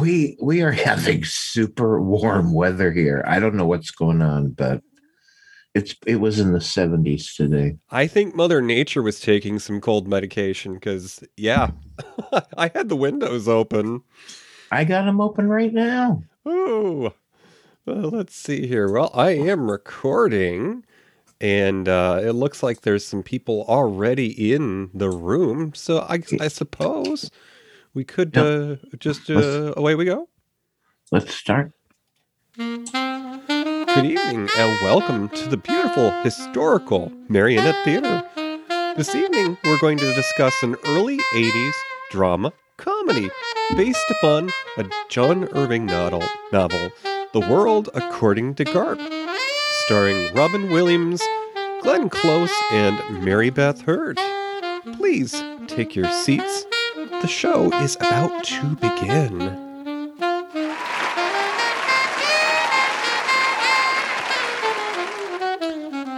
We we are having super warm weather here. I don't know what's going on, but it's it was in the 70s today. I think Mother Nature was taking some cold medication because, yeah, I had the windows open. I got them open right now. Oh, well, let's see here. Well, I am recording, and uh, it looks like there's some people already in the room. So I, I suppose we could Yep. uh, just uh, away we go. Let's start. Good evening, and welcome to the beautiful historical Marionette Theater. This evening, we're going to discuss an early 80s drama comedy based upon a John Irving novel, novel The World According to Garp, starring Robin Williams, Glenn Close, and Mary Beth Hurt. Please take your seats. The show is about to begin.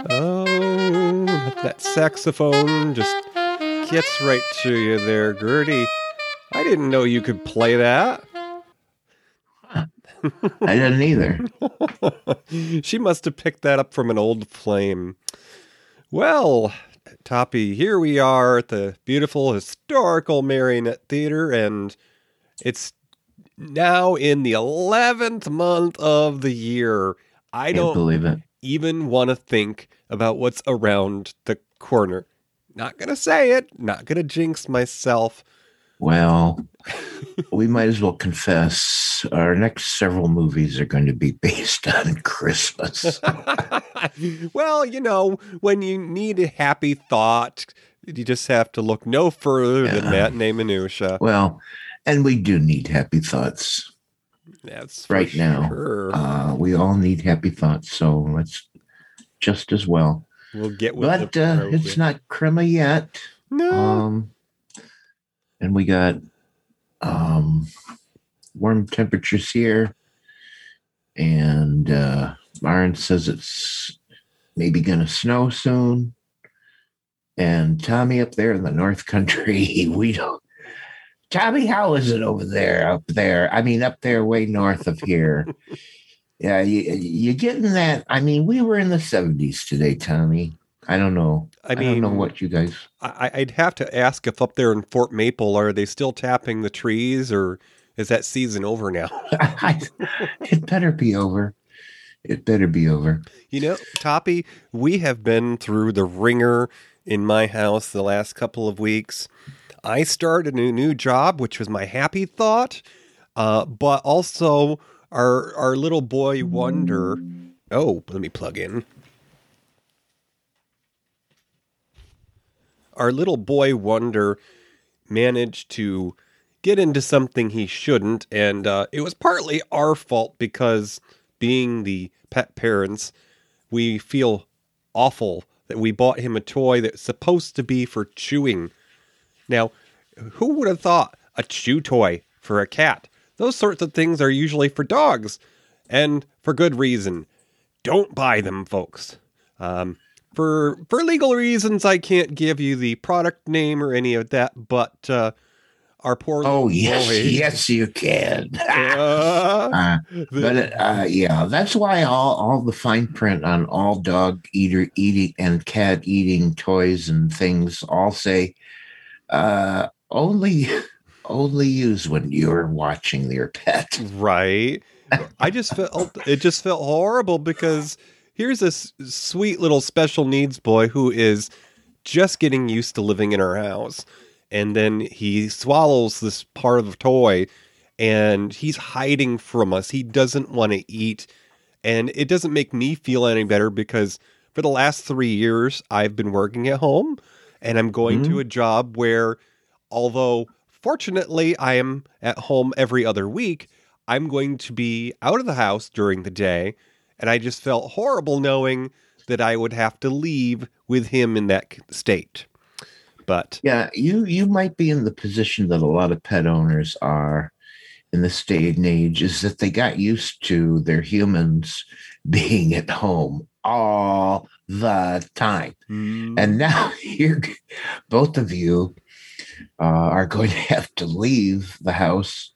Oh, that saxophone just gets right to you there, Gertie. I didn't know you could play that. I didn't either. she must have picked that up from an old flame. Well, Toppy, here we are at the beautiful historical Marionette Theater, and it's now in the 11th month of the year. I Can't don't believe it. even want to think about what's around the corner. Not going to say it, not going to jinx myself. Well, we might as well confess our next several movies are going to be based on Christmas. well, you know, when you need a happy thought, you just have to look no further than Yeah. matinee minutia. well, and we do need happy thoughts That's right now. Uh, we all need happy thoughts, so let's just as well. we'll get with But uh, it's not crema yet. no. Um, and we got um, warm temperatures here, and uh, Myron says it's maybe going to snow soon. And Tommy up there in the North Country, we don't. Tommy, how is it over there? Up there, I mean, up there, way north of here. yeah, you you getting that? I mean, we were in the seventies today, Tommy. I don't know. I mean, I, don't know what you guys. I, I'd have to ask if up there in Fort Maple, are they still tapping the trees or is that season over now? it better be over. It better be over. You know, Toppy, we have been through the ringer in my house the last couple of weeks. I started a new job, which was my happy thought, uh, but also our our little boy Wonder. Oh, let me plug in. Our little boy Wonder managed to get into something he shouldn't, and uh, it was partly our fault because being the pet parents, we feel awful that we bought him a toy that's supposed to be for chewing. Now, who would have thought a chew toy for a cat? Those sorts of things are usually for dogs, and for good reason. Don't buy them, folks. Um, for for legal reasons, I can't give you the product name or any of that. But uh, our poor Oh yes, boy- yes you can. Uh, Uh, but uh, yeah, that's why all all the fine print on all dog eater eating and cat eating toys and things all say uh, only only use when you're watching your pet. Right. I just felt it just felt horrible because here's this sweet little special needs boy who is just getting used to living in our house. And then he swallows this part of the toy and he's hiding from us. He doesn't want to eat. And it doesn't make me feel any better because for the last three years, I've been working at home and I'm going to mm-hmm. a job where, although fortunately I am at home every other week, I'm going to be out of the house during the day. And I just felt horrible knowing that I would have to leave with him in that state. But Yeah, you you might be in the position that a lot of pet owners are in this day and age is that they got used to their humans being at home all the time. And now you're both of you uh, are going to have to leave the house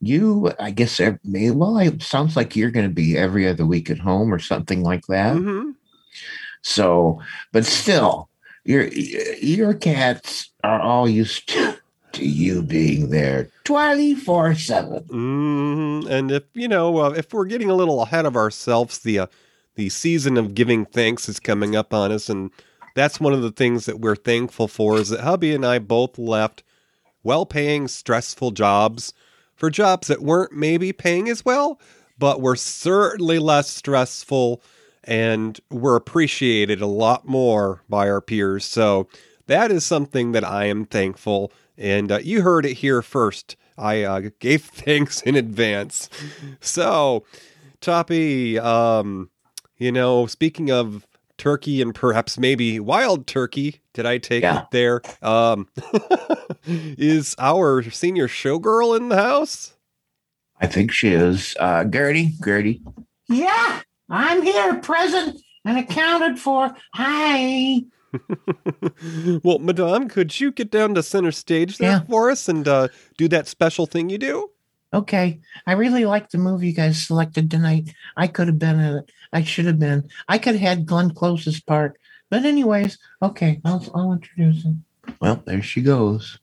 you, I guess, ev- may- well, it sounds like you're going to be every other week at home or something like that. Mhm. So, but still, your your cats are all used to, to you being there twenty four seven. Mhm. And if you know, uh, if we're getting a little ahead of ourselves, the uh, the season of giving thanks is coming up on us, and that's one of the things that we're thankful for. Is that hubby and I both left well-paying, stressful jobs for jobs that weren't maybe paying as well, but were certainly less stressful and were appreciated a lot more by our peers. So that is something that I am thankful. And uh, you heard it here first. I uh, gave thanks in advance. So, Toppy, um, you know, speaking of turkey and perhaps maybe wild turkey, did I take Yeah. it there? Um, is our senior showgirl in the house? I think she is. Uh, Gertie, Gertie. Yeah, I'm here, present and accounted for. Hi. well, Madame, could you get down to center stage there Yeah. for us and uh, do that special thing you do? Okay, I really like the movie you guys selected tonight. I could have been in it. I should have been. I could have had Glenn Close's part. But anyways, okay, I'll, I'll introduce him. Well, there she goes.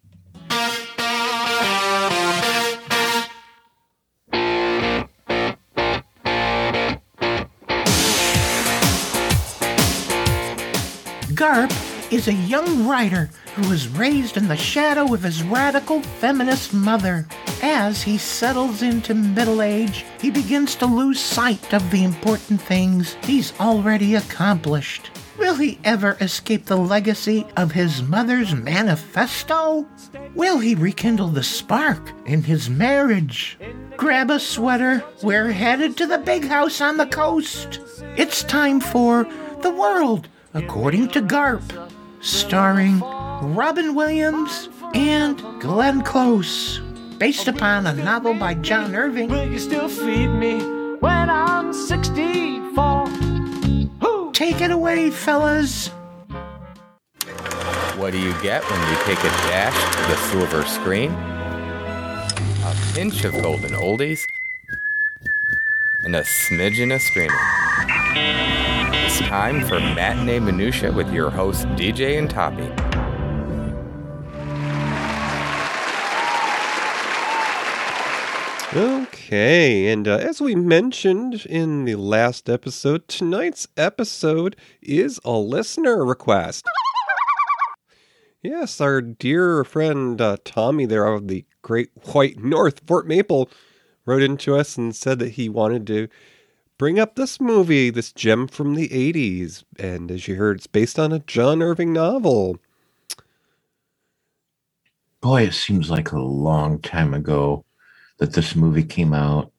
Is a young writer who was raised in the shadow of his radical feminist mother. As he settles into middle age, he begins to lose sight of the important things he's already accomplished. Will he ever escape the legacy of his mother's manifesto? Will he rekindle the spark in his marriage? Grab a sweater, we're headed to the big house on the coast. It's time for The World According to Garp, starring Robin Williams and Glenn Close, based upon a novel by John Irving. Will you still feed me when I'm 64? Who? Take it away, fellas. What do you get when you take a dash to the silver screen? A pinch of golden oldies and a smidgen of screaming. It's time for Matinee Minutia with your host, DJ and Toppy. Okay, and uh, as we mentioned in the last episode, tonight's episode is a listener request. Yes, our dear friend uh, Tommy there of the Great White North, Fort Maple, wrote into us and said that he wanted to bring up this movie, this gem from the 80s. And as you heard, it's based on a John Irving novel. Boy, it seems like a long time ago that this movie came out.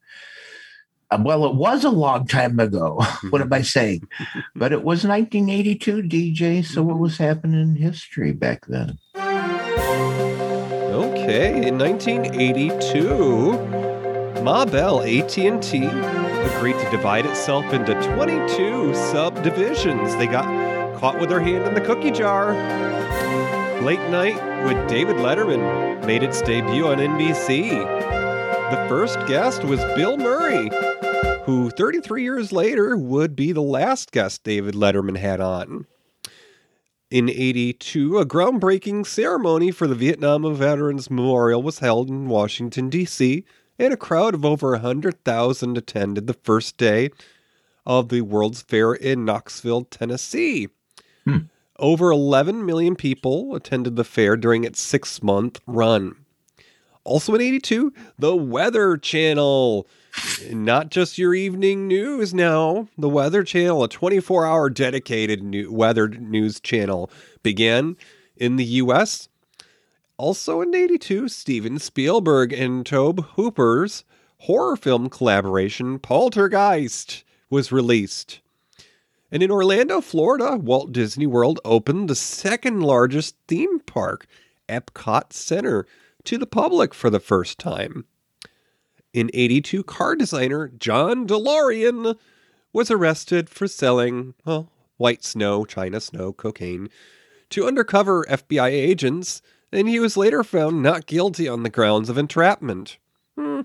Uh, Well, it was a long time ago. what am I saying? But it was 1982, DJ. So what was happening in history back then? Okay, in 1982, Ma Bell AT&T agreed to divide itself into 22 subdivisions. They got caught with their hand in the cookie jar. Late Night with David Letterman made its debut on NBC. The first guest was Bill Murray, who 33 years later would be the last guest David Letterman had on. In 82, a groundbreaking ceremony for the Vietnam Veterans Memorial was held in Washington, D.C., and a crowd of over 100,000 attended the first day of the World's Fair in Knoxville, Tennessee. Hmm. Over 11 million people attended the fair during its six month run. Also in 82, the Weather Channel. Not just your evening news now. The Weather Channel, a 24 hour dedicated new weather news channel, began in the U.S. Also in 82, Steven Spielberg and Tobe Hooper's horror film collaboration, Poltergeist, was released. And in Orlando, Florida, Walt Disney World opened the second largest theme park, Epcot Center, to the public for the first time. In 82, car designer John DeLorean was arrested for selling, well, white snow, China snow, cocaine to undercover FBI agents, and he was later found not guilty on the grounds of entrapment. Hmm,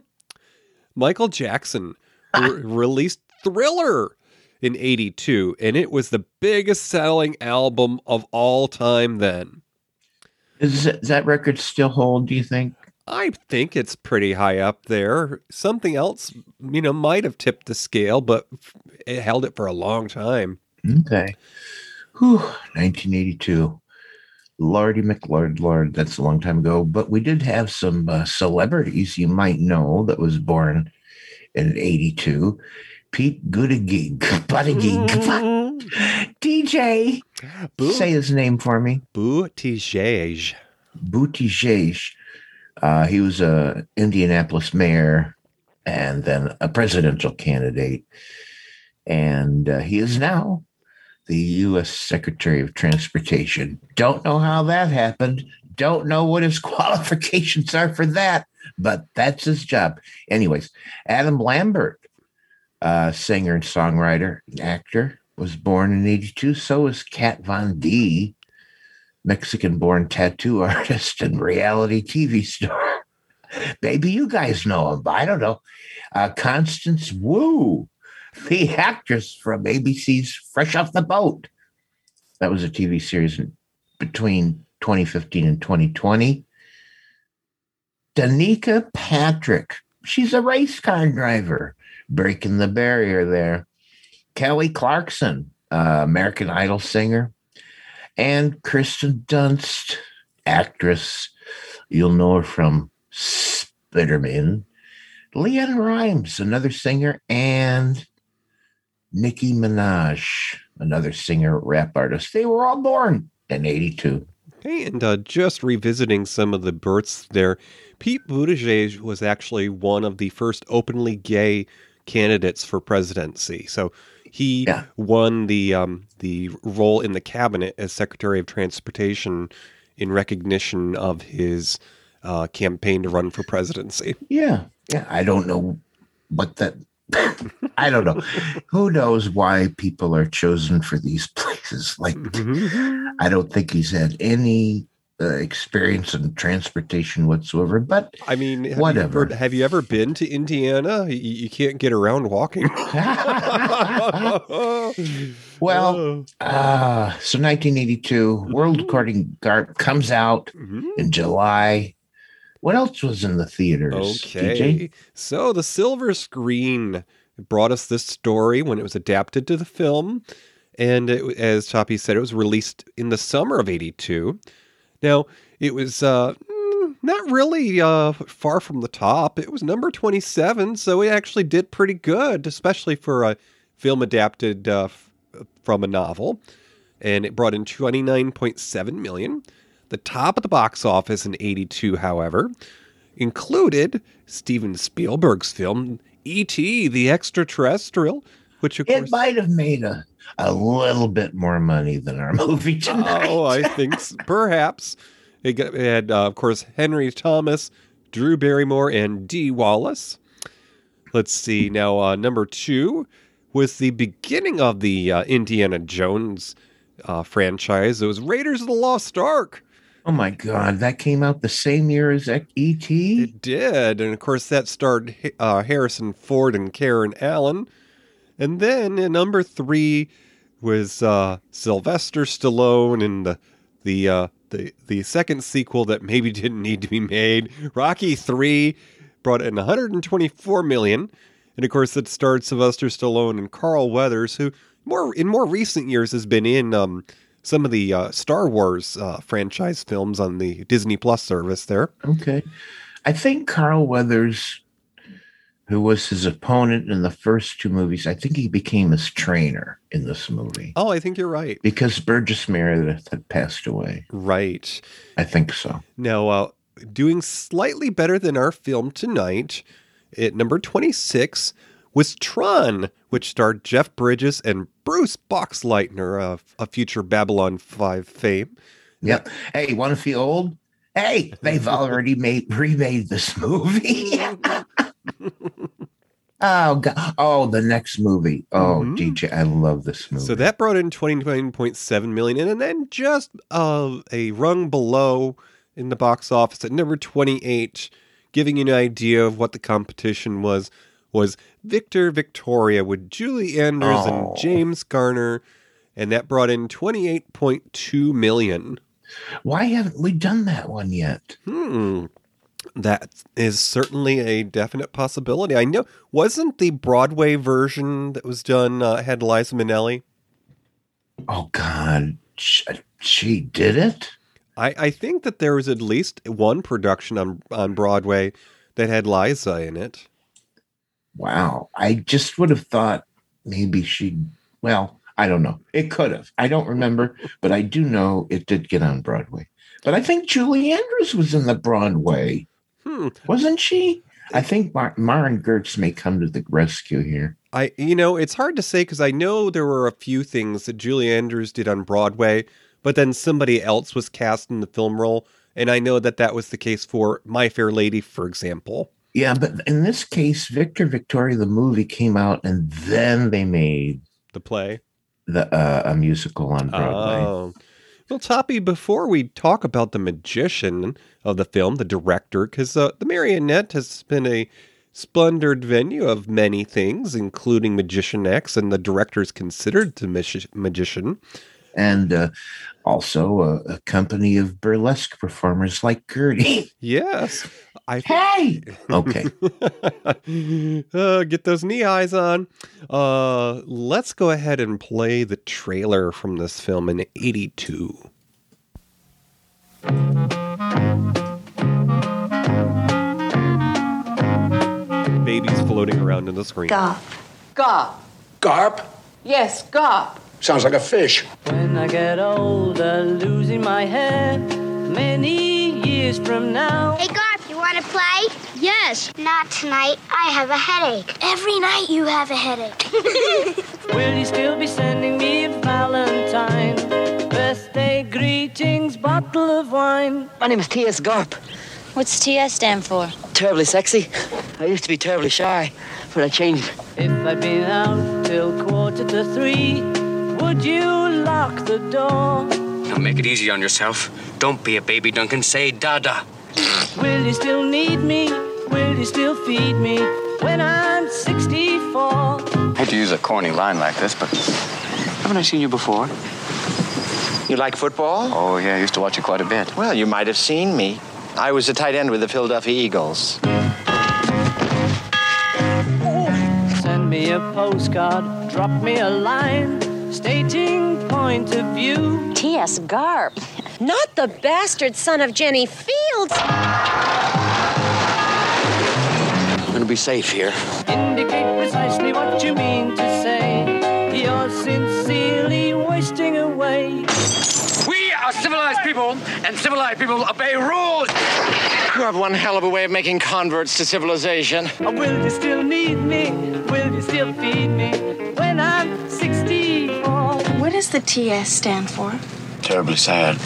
Michael Jackson re- released Thriller in 82, and it was the biggest selling album of all time then. Is that, does that record still hold, do you think? I think it's pretty high up there. Something else, you know, might have tipped the scale, but it held it for a long time. Okay. Whew, 1982. Lordy McLord, Lord, that's a long time ago. But we did have some uh, celebrities you might know that was born in 82. Pete Buttigieg, Buttigieg, DJ. Boo, Say his name for me. Buttigieg. Buttigieg. Uh, he was a Indianapolis mayor and then a presidential candidate. And uh, he is now the U.S. Secretary of Transportation. Don't know how that happened. Don't know what his qualifications are for that, but that's his job. Anyways, Adam Lambert, uh, singer and songwriter, and actor, was born in 82. So was Kat Von D, Mexican born tattoo artist and reality TV star. Maybe you guys know him. I don't know. Uh, Constance Wu, the actress from ABC's Fresh Off the Boat. That was a TV series between 2015 and 2020. Danica Patrick, she's a race car driver, breaking the barrier there. Kelly Clarkson, uh, American Idol singer, and Kirsten Dunst, actress. You'll know her from Spiderman. LeAnn Rimes, another singer, and Nicki Minaj, another singer, rap artist. They were all born in 82. Hey, and uh, just revisiting some of the births there, Pete Buttigieg was actually one of the first openly gay candidates for presidency. So he Yeah. won the um, the role in the cabinet as Secretary of Transportation in recognition of his uh, campaign to run for presidency. Yeah. Yeah. I don't know what that. I don't know. Who knows why people are chosen for these places? Like, I don't think he's had any uh, experience in transportation whatsoever. But I mean, have Whatever. You ever, have you ever been to Indiana? You, you can't get around walking. well, uh, so 1982, World According Garp comes out Mhm. in July. What else was in the theaters? Okay. DJ? So the silver screen brought us this story when it was adapted to the film. And it, as Toppy said, it was released in the summer of 82. Now, it was uh, mm, not really uh, far from the top. It was number 27, so it actually did pretty good, especially for a film adapted uh, f- from a novel. And it brought in 29.7 million. The top of the box office in 82, however, included Steven Spielberg's film E.T. the Extraterrestrial, which of It course might have made a, a little bit more money than our movie tonight. Oh, I think perhaps. It, got, it had, uh, of course, Henry Thomas, Drew Barrymore, and Dee Wallace. Let's see. Now, uh, number two was the beginning of the uh, Indiana Jones uh, franchise. It was Raiders of the Lost Ark. Oh my God, that came out the same year as E.T.? It did. And of course, that starred uh, Harrison Ford and Karen Allen. And then in number three was uh, Sylvester Stallone in the the uh, the the second sequel that maybe didn't need to be made. Rocky Three brought in 124 million, and of course it starred Sylvester Stallone and Carl Weathers, who more in more recent years has been in um, some of the uh, Star Wars uh, franchise films on the Disney Plus service. There, Okay. I think Carl Weathers, who was his opponent in the first two movies, I think he became his trainer in this movie oh, I think you're right. because Burgess Meredith had passed away. Right. I think so. Now, uh, doing slightly better than our film tonight, at number 26 was Tron, which starred Jeff Bridges and Bruce Boxleitner of a future Babylon 5 fame. Yep. Hey, want to feel old? Hey, they've already made remade this movie. oh God! Oh, the next movie. Oh, Mhm. DJ, I love this movie. So that brought in 29.7 million and then just uh, a rung below in the box office at number 28 giving you an idea of what the competition was, was Victor Victoria with Julie Andrews Oh. and James Garner, and that brought in 28.2 million. Why haven't we done that one yet? Hmm. That is certainly a definite possibility. I know. Wasn't the Broadway version that was done uh, had Liza Minnelli? Oh God, she, she did it. I, I think that there was at least one production on on Broadway that had Liza in it. Wow, I just would have thought maybe she. Well, I don't know. It could have. I don't remember, but I do know it did get on Broadway. But I think Julie Andrews was in the Broadway, Hmm. wasn't she? I think Mar- Maren Gertz may come to the rescue here. I you know it's hard to say because I know there were a few things that Julie Andrews did on Broadway, but then somebody else was cast in the film role, and I know that that was the case for My Fair Lady, for example. Yeah, but in this case, Victor Victoria, the movie came out, and then they made The play. the uh, a musical on Broadway. Oh. Well, Toppy, before we talk about the magician of the film, the director, because uh, the Marionette has been a splendid venue of many things, including Magician X, and the director is considered the magi- magician. And uh, also a, a company of burlesque performers like Gertie. Yes. I hey, okay. uh, get those knee highs on. Uh, let's go ahead and play the trailer from this film in 82. Babies floating around in the screen. Garp. Garp. Garp? Yes, Garp. Sounds like a fish. When I get older, losing my hair, many years from now. Hey, Garp, you want to play? Yes. Not tonight. I have a headache. Every night you have a headache. Will you still be sending me a Valentine? Birthday greetings, bottle of wine. My name is T.S. Garp. What's TS stand for? Terribly sexy. I used to be terribly shy, but I changed. If I'd been out till quarter to three, would you lock the door? Now make it easy on yourself. Don't be a baby, Duncan. Say dada. Will you still need me? Will you still feed me when I'm 64? I hate to use a corny line like this, but haven't I seen you before? You like football? Oh, yeah, I used to watch it quite a bit. Well, you might have seen me. I was a tight end with the Philadelphia Eagles. Send me a postcard, drop me a line, stating point of view. T.S. Garp. Not the bastard son of Jenny Fields. I'm gonna be safe here. Indicate precisely what you mean to say. You're sincerely wasting away. We are civilized people, and civilized people obey rules. You have one hell of a way of making converts to civilization. Will you still need me? Will you still feed me when I'm 64? What does the TS stand for? Terribly sad.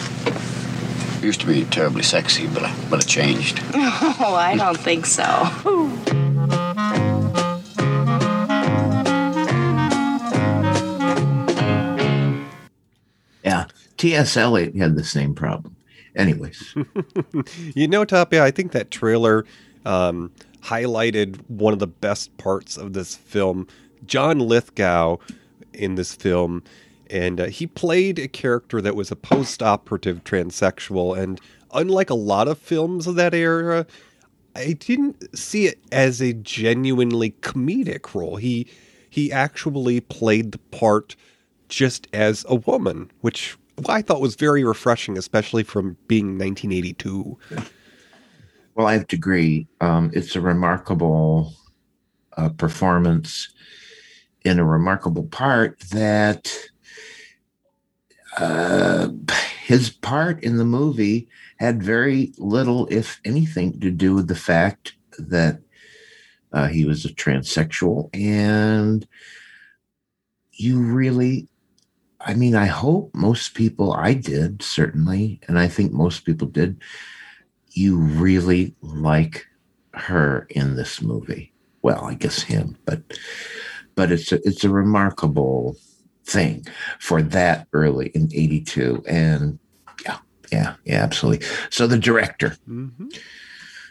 Used to be terribly sexy, but I, but it changed. Oh, I don't think so. Yeah, T.S. Eliot had the same problem. Anyways, You know, Tapia, I think that trailer um, highlighted one of the best parts of this film. John Lithgow in this film, and uh, he played a character that was a post operative transsexual. And unlike a lot of films of that era, I didn't see it as a genuinely comedic role. He he actually played the part just as a woman, which I thought was very refreshing, especially from being 1982. well, I have to agree. Um, it's a remarkable uh, performance in a remarkable part that uh, his part in the movie had very little, if anything, to do with the fact that uh, he was a transsexual. And you really, I mean, I hope most people, I did certainly, and I think most people did, you really like her in this movie. Well, I guess him, but but it's a, it's a remarkable thing for that early in 82 and yeah yeah yeah absolutely so the director Mm-hmm.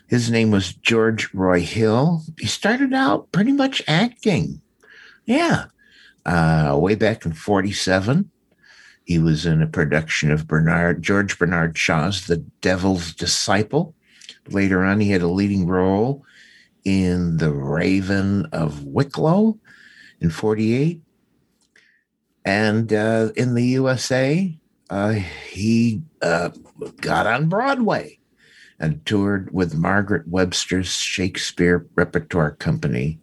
His name was George Roy Hill. He started out pretty much acting. Yeah. Uh, way back in 47, he was in a production of Bernard George Bernard Shaw's The Devil's Disciple. Later on, he had a leading role in The Raven of Wicklow in 48. And uh, in the USA, uh, he uh, got on Broadway and toured with Margaret Webster's Shakespeare Repertoire Company.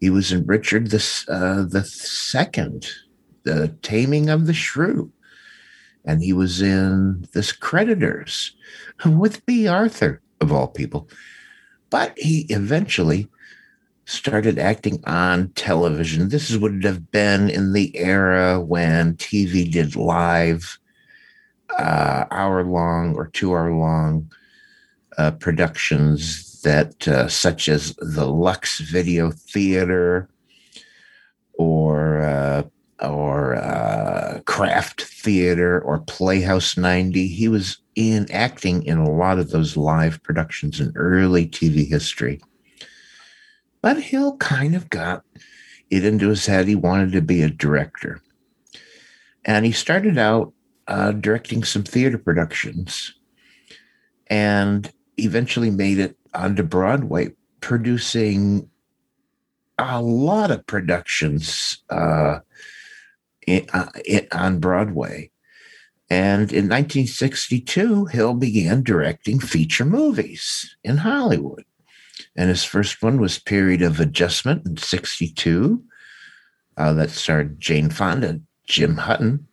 He was in Richard the, uh, the Second, The Taming of the Shrew. And he was in This Creditors with Bea Arthur, of all people. But he eventually started acting on television. This is what it have been in the era when TV did live, uh, hour long or two hour long uh, productions that, uh, such as the Lux Video Theater or uh, or uh, Kraft Theater or Playhouse 90. He was in acting in a lot of those live productions in early TV history. But Hill kind of got it into his head he wanted to be a director. And he started out uh, directing some theater productions and eventually made it onto Broadway, producing a lot of productions uh, in, uh, in, on Broadway. And in 1962, Hill began directing feature movies in Hollywood. And his first one was Period of Adjustment in 62. Uh, that starred Jane Fonda, Jim Hutton.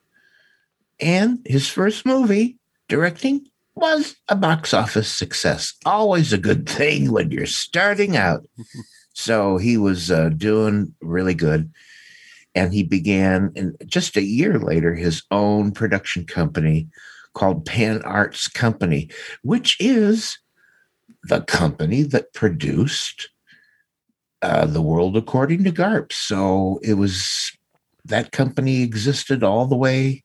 And his first movie directing was a box office success. Always a good thing when you're starting out. so he was uh, doing really good. And he began, in just a year later, his own production company called Pan Arts Company, which is the company that produced uh, The World According to Garp. So it was that company existed all the way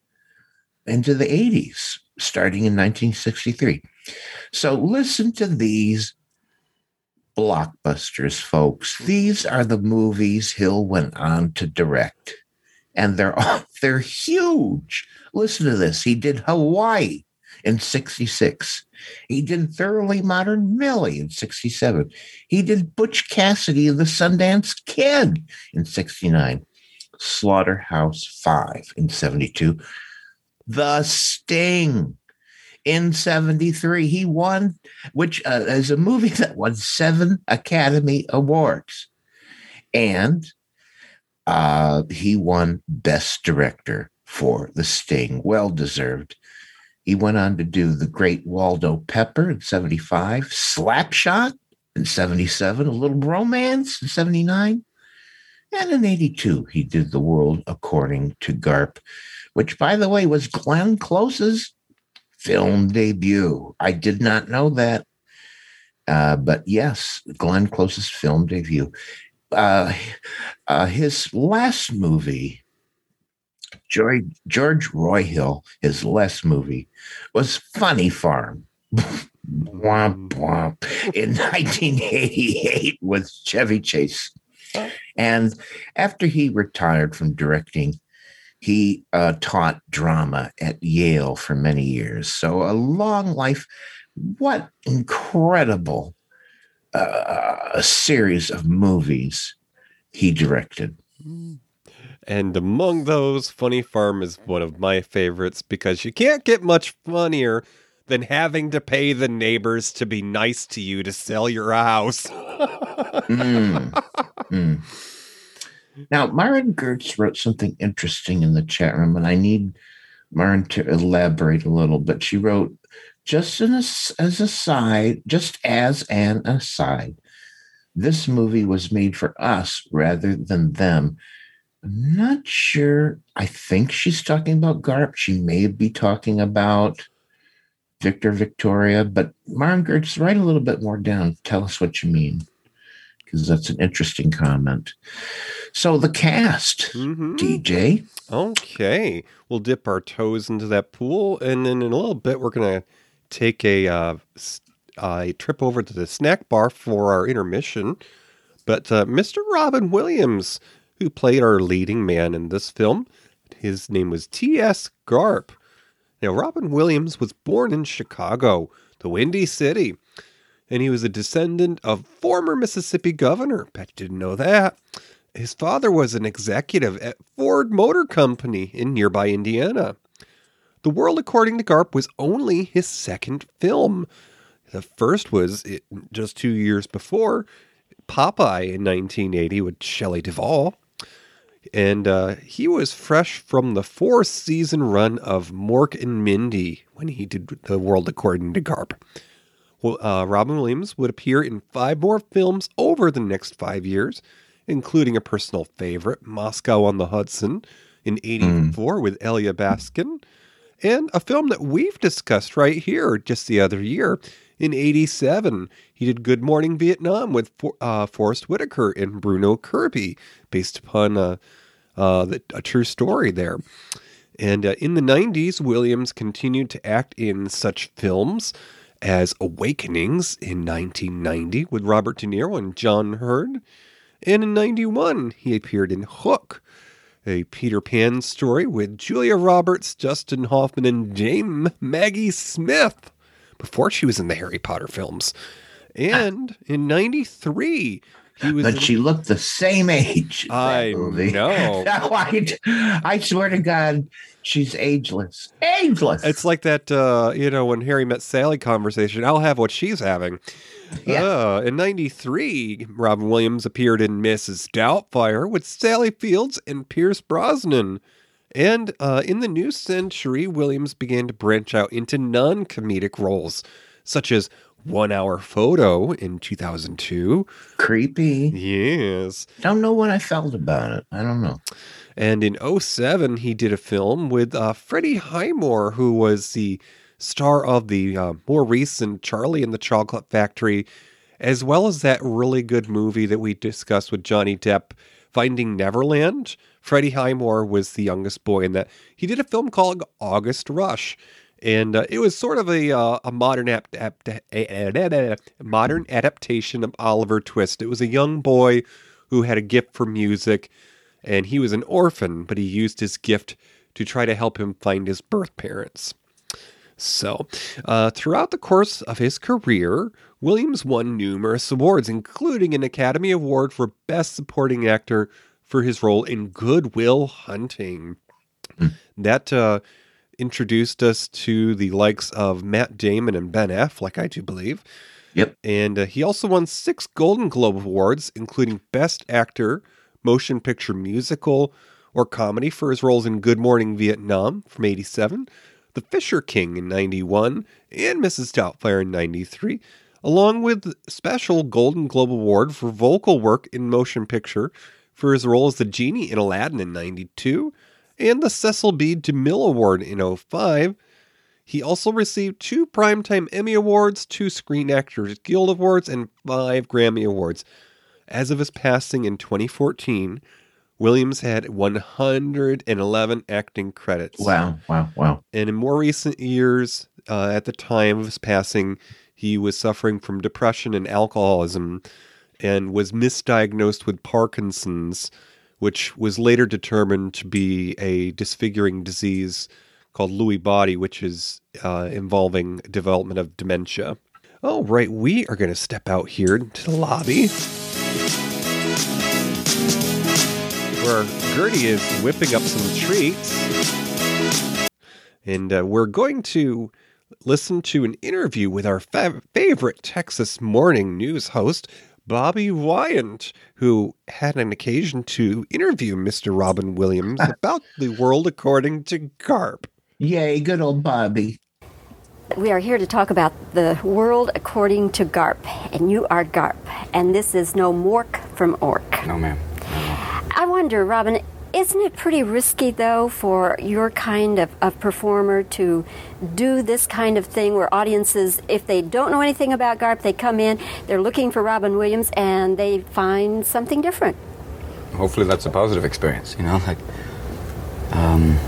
into the 80s, starting in 1963. So listen to these blockbusters, folks. These are the movies Hill went on to direct. And they're all, they're huge. Listen to this. He did Hawaii in 66. He did Thoroughly Modern Millie in 67. He did Butch Cassidy and the Sundance Kid in 69. Slaughterhouse 5 in 72. The Sting in 73. He won, which uh, is a movie that won seven Academy Awards. And uh, he won Best Director for The Sting. Well deserved. He went on to do The Great Waldo Pepper in 75, Slapshot in 77, A Little Romance in 79. And in 82, he did The World According to Garp, which, by the way, was Glenn Close's film debut. I did not know that. Uh, but yes, Glenn Close's film debut. Uh, uh, his last movie, George, George Roy Hill, his last movie was Funny Farm. womp womp in 1988 with Chevy Chase. And after he retired from directing, he uh, taught drama at Yale for many years. So a long life. What incredible uh, series of movies he directed. And among those, Funny Farm is one of my favorites because you can't get much funnier than having to pay the neighbors to be nice to you to sell your house. mm. Mm. Now, Myron Gertz wrote something interesting in the chat room, and I need Myron to elaborate a little bit. She wrote, just as, as a side, just as an aside, this movie was made for us rather than them. I'm not sure. I think she's talking about Garp. She may be talking about Victor Victoria, but Gertz, write a little bit more down. Tell us what you mean, because that's an interesting comment. So the cast, Mhm. DJ. Okay, we'll dip our toes into that pool, and then in a little bit, we're gonna take a uh, a trip over to the snack bar for our intermission. But uh, Mr. Robin Williams, who played our leading man in this film, his name was T.S. Garp. Now, Robin Williams was born in Chicago, the Windy City, and he was a descendant of former Mississippi governor. Bet you didn't know that. His father was an executive at Ford Motor Company in nearby Indiana. The World According to Garp was only his second film. The first was just two years before Popeye in 1980 with Shelley Duvall. And uh, he was fresh from the fourth season run of Mork and Mindy when he did The World According to Garp. Well, uh, Robin Williams would appear in five more films over the next five years, including a personal favorite, Moscow on the Hudson, in 84 with Elya Baskin, and a film that we've discussed right here just the other year. In 87, he did Good Morning Vietnam with uh, Forest Whitaker and Bruno Kirby, based upon uh, uh, the, a true story there. And uh, in the 90s, Williams continued to act in such films as Awakenings in 1990 with Robert De Niro and John Heard. And in 91, he appeared in Hook, a Peter Pan story with Julia Roberts, Dustin Hoffman, and Dame Maggie Smith before she was in the Harry Potter films. And in 93, he was. But in- she looked the same age. I movie. know. I, I swear to God, she's ageless. Ageless. It's like that, uh, you know, when Harry met Sally conversation. I'll have what she's having. Yeah. Uh, in '93, Robin Williams appeared in Mrs. Doubtfire with Sally Fields and Pierce Brosnan. And uh, in the new century, Williams began to branch out into non comedic roles, such as One Hour Photo in 2002. creepy. Yes. I Don't know what I felt about it. I don't know. And in 07, he did a film with uh, Freddie Highmore, who was the star of the uh, more recent Charlie and the Chocolate Factory, as well as that really good movie that we discussed with Johnny Depp, Finding Neverland. Freddie Highmore was the youngest boy in that. He did a film called August Rush. And uh, it was sort of a, uh, a modern ap- ap- a- modern adaptation of Oliver Twist. It was a young boy who had a gift for music, and he was an orphan, but he used his gift to try to help him find his birth parents. So, uh, throughout the course of his career, Williams won numerous awards, including an Academy Award for Best Supporting Actor for his role in Good Will Hunting. That uh, introduced us to the likes of Matt Damon and Ben Affleck, like I do believe. Yep. And uh, he also won six Golden Globe Awards, including Best Actor, Motion Picture Musical, or Comedy for his roles in Good Morning Vietnam from 87, The Fisher King in 91, and Mrs. Doubtfire in 93, along with special Golden Globe Award for vocal work in motion picture for his role as the genie in Aladdin in 92, and the Cecil B. DeMille Award in 05. He also received two Primetime Emmy Awards, two Screen Actors Guild Awards, and five Grammy Awards. As of his passing in 2014, Williams had 111 acting credits. Wow. Wow. Wow. And in more recent years, uh, at the time of his passing, he was suffering from depression and alcoholism and was misdiagnosed with Parkinson's, which was later determined to be a disfiguring disease called Lewy body, which is uh, involving development of dementia. All right, we are going to step out here to the lobby where Gertie is whipping up some treats. And uh, we're going to listen to an interview with our fa- favorite Texas morning news host, Bobbie Wygant, who had an occasion to interview Mr. Robin Williams about the world according to Garp. Yay, good old Bobby. We are here to talk about the world according to Garp, and you are Garp, and this is no Mork from Ork. No, ma'am. I wonder, Robin, isn't it pretty risky though for your kind of, performer to do this kind of thing where audiences, if they don't know anything about Garp, they come in, they're looking for Robin Williams, and they find something different? Hopefully, that's a positive experience. You know, like, um,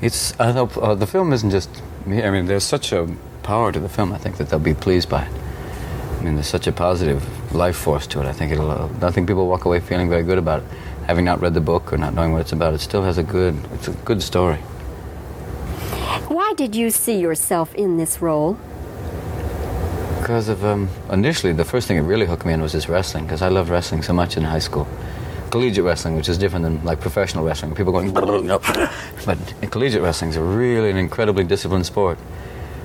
it's. I hope uh, the film isn't just me. I mean, there's such a power to the film. I think that they'll be pleased by it. I mean, there's such a positive life force to it. I think it'll. Uh, I think people walk away feeling very good about it, having not read the book or not knowing what it's about. It still has a good. It's a good story. Why did you see yourself in this role? Because of um, initially, the first thing that really hooked me in was this wrestling. Because I loved wrestling so much in high school. Collegiate wrestling, which is different than like professional wrestling, people going. But collegiate wrestling is a really an incredibly disciplined sport.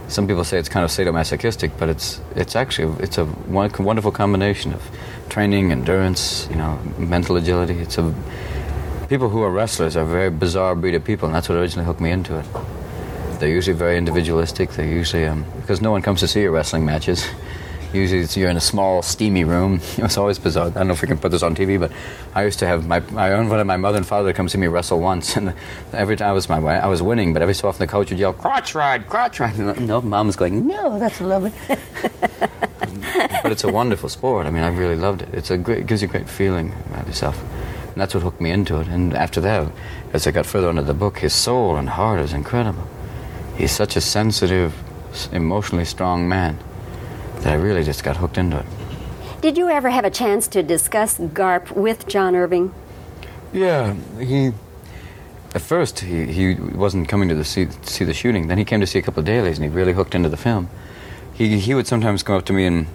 Some people say it's kind of sadomasochistic, but it's it's actually it's a wonderful combination of training, endurance, you know, mental agility. It's a people who are wrestlers are a very bizarre breed of people, and that's what originally hooked me into it. They're usually very individualistic. They're usually um, because no one comes to see your wrestling matches. Usually, you're in a small, steamy room. It's always bizarre. I don't know if we can put this on TV, but I used to have my I invited my mother and father come see me wrestle once, and every time I was my way, I was winning, but every so often the coach would yell, "Crotch ride, crotch ride." And no, mom was going, "No, that's lovely." but it's a wonderful sport. I mean, I really loved it. It's a great, it gives you a great feeling about yourself. And that's what hooked me into it. And after that, as I got further into the book, his soul and heart is incredible. He's such a sensitive, emotionally strong man that I really just got hooked into it. Did you ever have a chance to discuss Garp with John Irving? Yeah, he. At first, he, he wasn't coming to the see, see the shooting. Then he came to see a couple of dailies, and he really hooked into the film. He he would sometimes come up to me and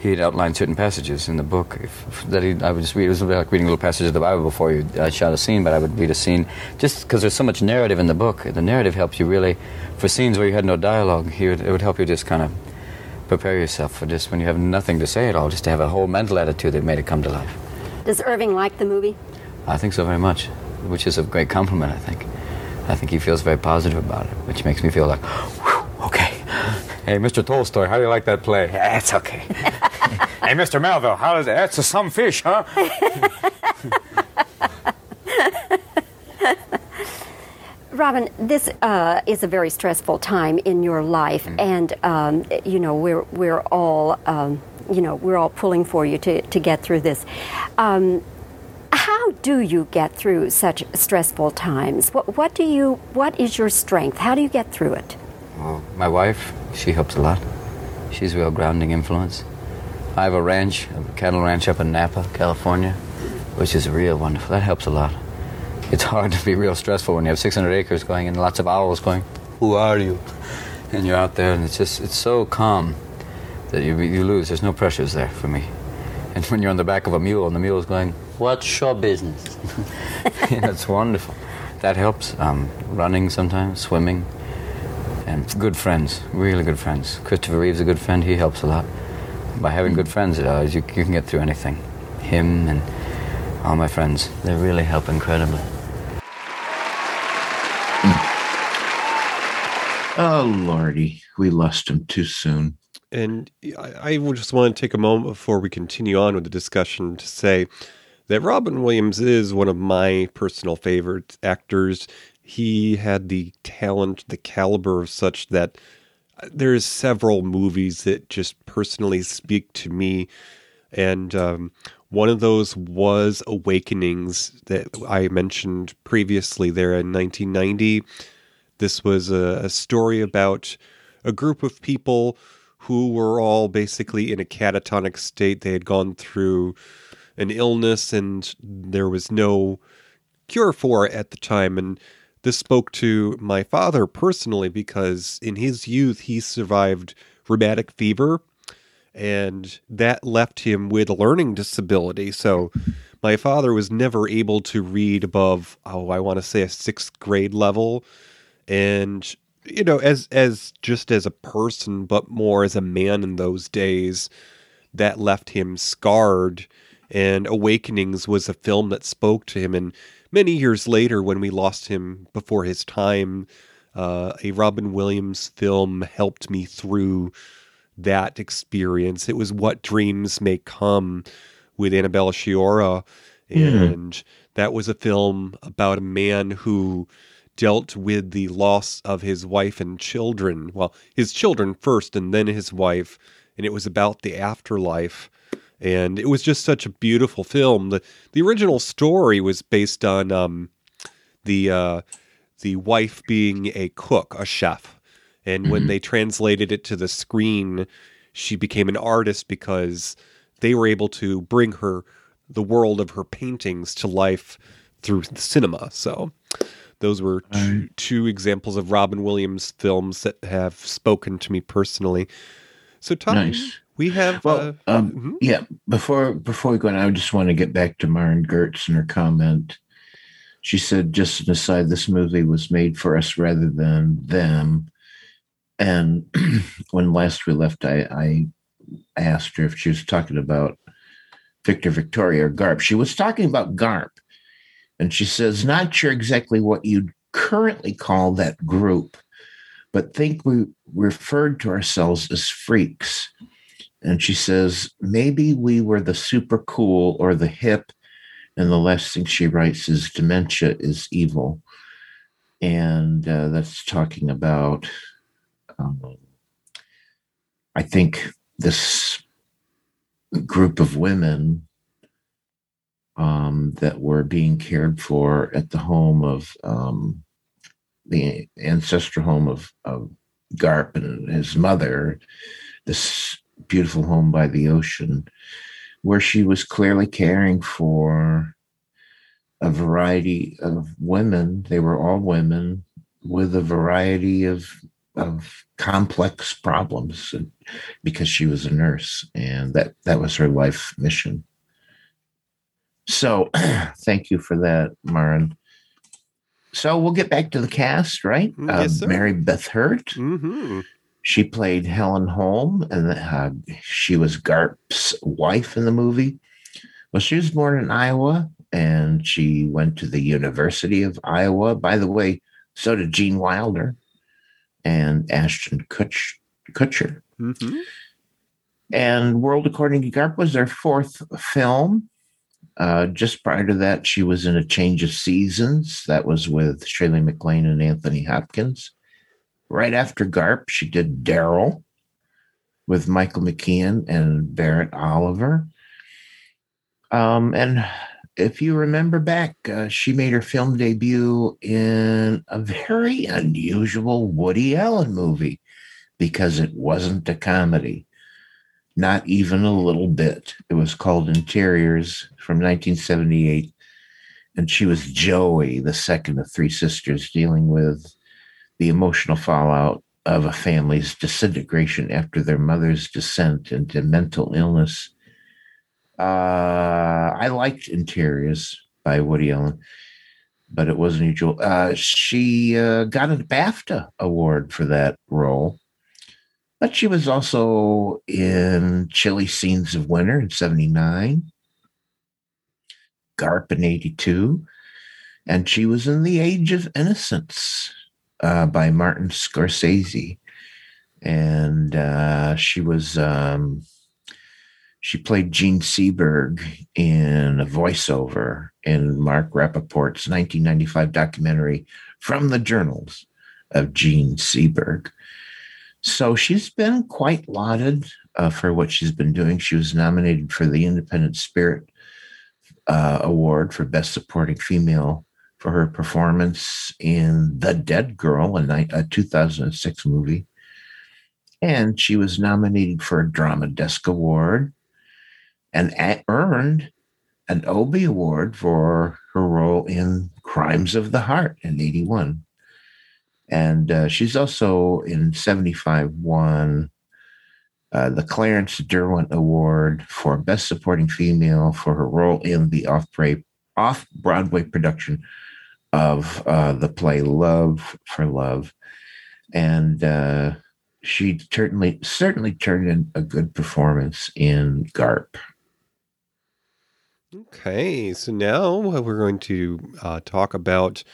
he'd outline certain passages in the book if, that he, I would just read. It was like reading a little passage of the Bible before you uh, shot a scene, but I would read a scene just because there's so much narrative in the book. The narrative helps you really for scenes where you had no dialogue. He would, it would help you just kind of prepare yourself for this when you have nothing to say at all, just to have a whole mental attitude that made it come to life. Does Irving like the movie? I think so very much, which is a great compliment. I think. I think he feels very positive about it, which makes me feel like, whew, okay. Hey, Mr. Tolstoy, how do you like that play? Yeah, it's okay. hey, Mr. Melville, how is it? That's a some fish, huh? Robin, this uh, is a very stressful time in your life, mm. and um, you know we're we're all um, you know we're all pulling for you to to get through this. Um, how do you get through such stressful times? What what do you what is your strength? How do you get through it? Well, my wife, she helps a lot. She's a real grounding influence. I have a ranch, a cattle ranch up in Napa, California, which is real wonderful. That helps a lot it's hard to be real stressful when you have 600 acres going and lots of owls going, "Who are you?" And you're out there, and it's just it's so calm that you you lose. There's no pressures there for me. And when you're on the back of a mule and the mule is going, "What's your business?" it's wonderful. That helps. Um, running sometimes, swimming, and good friends, really good friends. Christopher Reeve's a good friend. He helps a lot. By having good friends, uh, you, you can get through anything. Him and all my friends, they really help incredibly. Oh, Lordy, we lost him too soon. And I, I just want to take a moment before we continue on with the discussion to say that Robin Williams is one of my personal favorite actors. He had the talent, the caliber of such that uh, there's several movies that just personally speak to me. And um, one of those was Awakenings that I mentioned previously there in 1990 this was a, a story about a group of people who were all basically in a catatonic state. They had gone through an illness and there was no cure for it at the time. And this spoke to my father personally because in his youth he survived rheumatic fever and that left him with a learning disability. So my father was never able to read above, oh, I want to say a sixth grade level and you know as as just as a person but more as a man in those days that left him scarred. And awakenings was a film that spoke to him. And many years later when we lost him before his time uh, a robin williams film helped me through that experience. It was what dreams may come with annabella sciorra mm. and that was a film about a man who dealt with the loss of his wife and children. Well, his children first and then his wife. And it was about the afterlife. And it was just such a beautiful film. The the original story was based on um, the uh, the wife being a cook, a chef. And when they translated it to the screen, she became an artist because they were able to bring her the world of her paintings to life through the cinema. So those were two, two examples of Robin Williams films that have spoken to me personally. So Tom, Nice. we have Well, uh, um, yeah. Before before we go on, I just want to get back to Maren Gertz and her comment. She said, "Just an aside, this movie was made for us rather than them." And when last we left, I, I asked her if she was talking about Victor Victoria or Garp. She was talking about Garp, and she says, "Not sure exactly what you'd currently call that group, but think we referred to ourselves as freaks." And she says, maybe we were the super cool or the hip. And the last thing she writes is dementia is evil. And uh, that's talking about, um, I think, this group of women um, that were being cared for at the home of um, the ancestral home of, of Garp and his mother, this beautiful home by the ocean, where she was clearly caring for a variety of women. They were all women with a variety of of complex problems because she was a nurse and that that was her life mission. So thank you for that, Marin. So we'll get back to the cast, right? Mm, yes, sir. Mary Beth Hurt. hmm She played Helen Holm, and uh, she was Garp's wife in the movie. Well, she was born in Iowa, and she went to the University of Iowa. By the way, so did Gene Wilder and Ashton Kutch, Kutcher. hmm And World According to Garp was their fourth film. Uh, just prior to that, she was in A Change of Seasons. That was with Shirley MacLaine and Anthony Hopkins. Right after Garp, she did Daryl with Michael McKean and Barret Oliver. Um, and if you remember back, uh, she made her film debut in a very unusual Woody Allen movie because it wasn't a comedy not even a little bit. It was called Interiors from 1978. And she was Joey, the second of three sisters, dealing with the emotional fallout of a family's disintegration after their mother's descent into mental illness. Uh, I liked Interiors by Woody Allen, but it wasn't usual. Uh, she uh, got a BAFTA award for that role. But she was also in Chilly Scenes of Winter in 79, Garp in 82, and she was in The Age of Innocence uh, by Martin Scorsese. And uh, she was, um, she played Jean Seberg in a voiceover in Mark Rappaport's 1995 documentary From the Journals of Jean Seberg. So she's been quite lauded uh, for what she's been doing. She was nominated for the Independent Spirit uh, Award for Best Supporting Female for her performance in The Dead Girl, a, ni- a 2006 movie. And she was nominated for a Drama Desk Award and a- earned an Obie Award for her role in Crimes of the Heart in 81 and uh, she's also in 75 won uh, the clarence derwent award for best supporting female for her role in the off-broadway, off-broadway production of uh, the play love for love. And uh, she certainly certainly turned in a good performance in garp. Okay, so now we're going to uh, talk about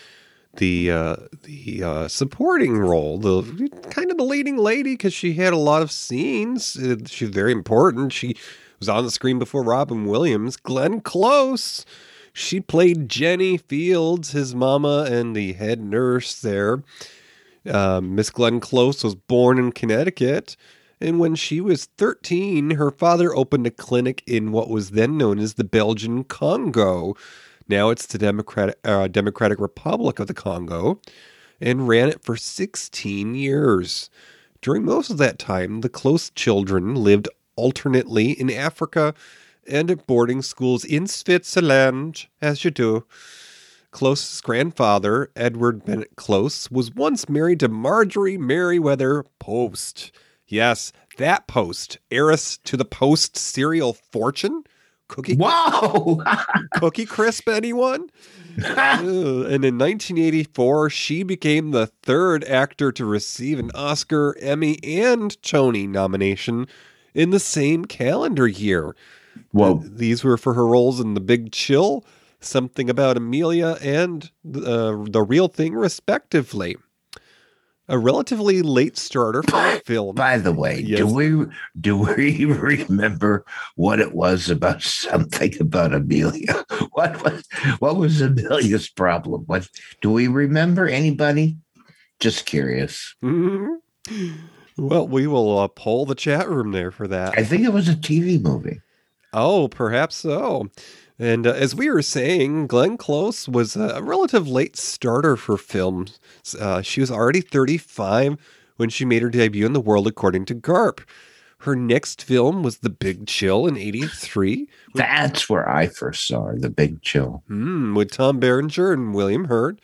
the uh, the uh, supporting role, the kind of the leading lady, because she had a lot of scenes. Uh, She's very important. She was on the screen before Robin Williams. Glenn Close. She played Jenny Fields, his mama, and the head nurse there. Uh, Miss Glenn Close was born in Connecticut. And when she was 13, her father opened a clinic in what was then known as the Belgian Congo. Now it's the Democratic, uh, Democratic Republic of the Congo. and ran it for 16 years. During most of that time, the close children lived alternately in Africa and at boarding schools in Switzerland, as you do. Close's grandfather, Edward Bennett Close, was once married to Marjorie Merriweather Post. Yes, that Post, heiress to the Post cereal fortune. Cookie. Wow! Cookie Crisp, anyone? And in 1984, she became the third actor to receive an Oscar, Emmy, and Tony nomination in the same calendar year. Whoa. These were for her roles in The Big Chill, Something About Amelia, and uh, The Real Thing, respectively. A relatively late starter for the film. By the way, Yes. do we do we remember what it was about something about Amelia? What was what was Amelia's problem? What do we remember? Anybody? Just curious. Mhm. Well, we will uh, poll the chat room there for that. I think it was a TV movie. Oh, perhaps so. And uh, as we were saying, Glenn Close was a relative late starter for films. Uh, she was already 35 when she made her debut in the world, according to Garp. Her next film was The Big Chill in 83 That's where I first saw her, The Big Chill. Hmm, with Tom Berenger and William Hurt.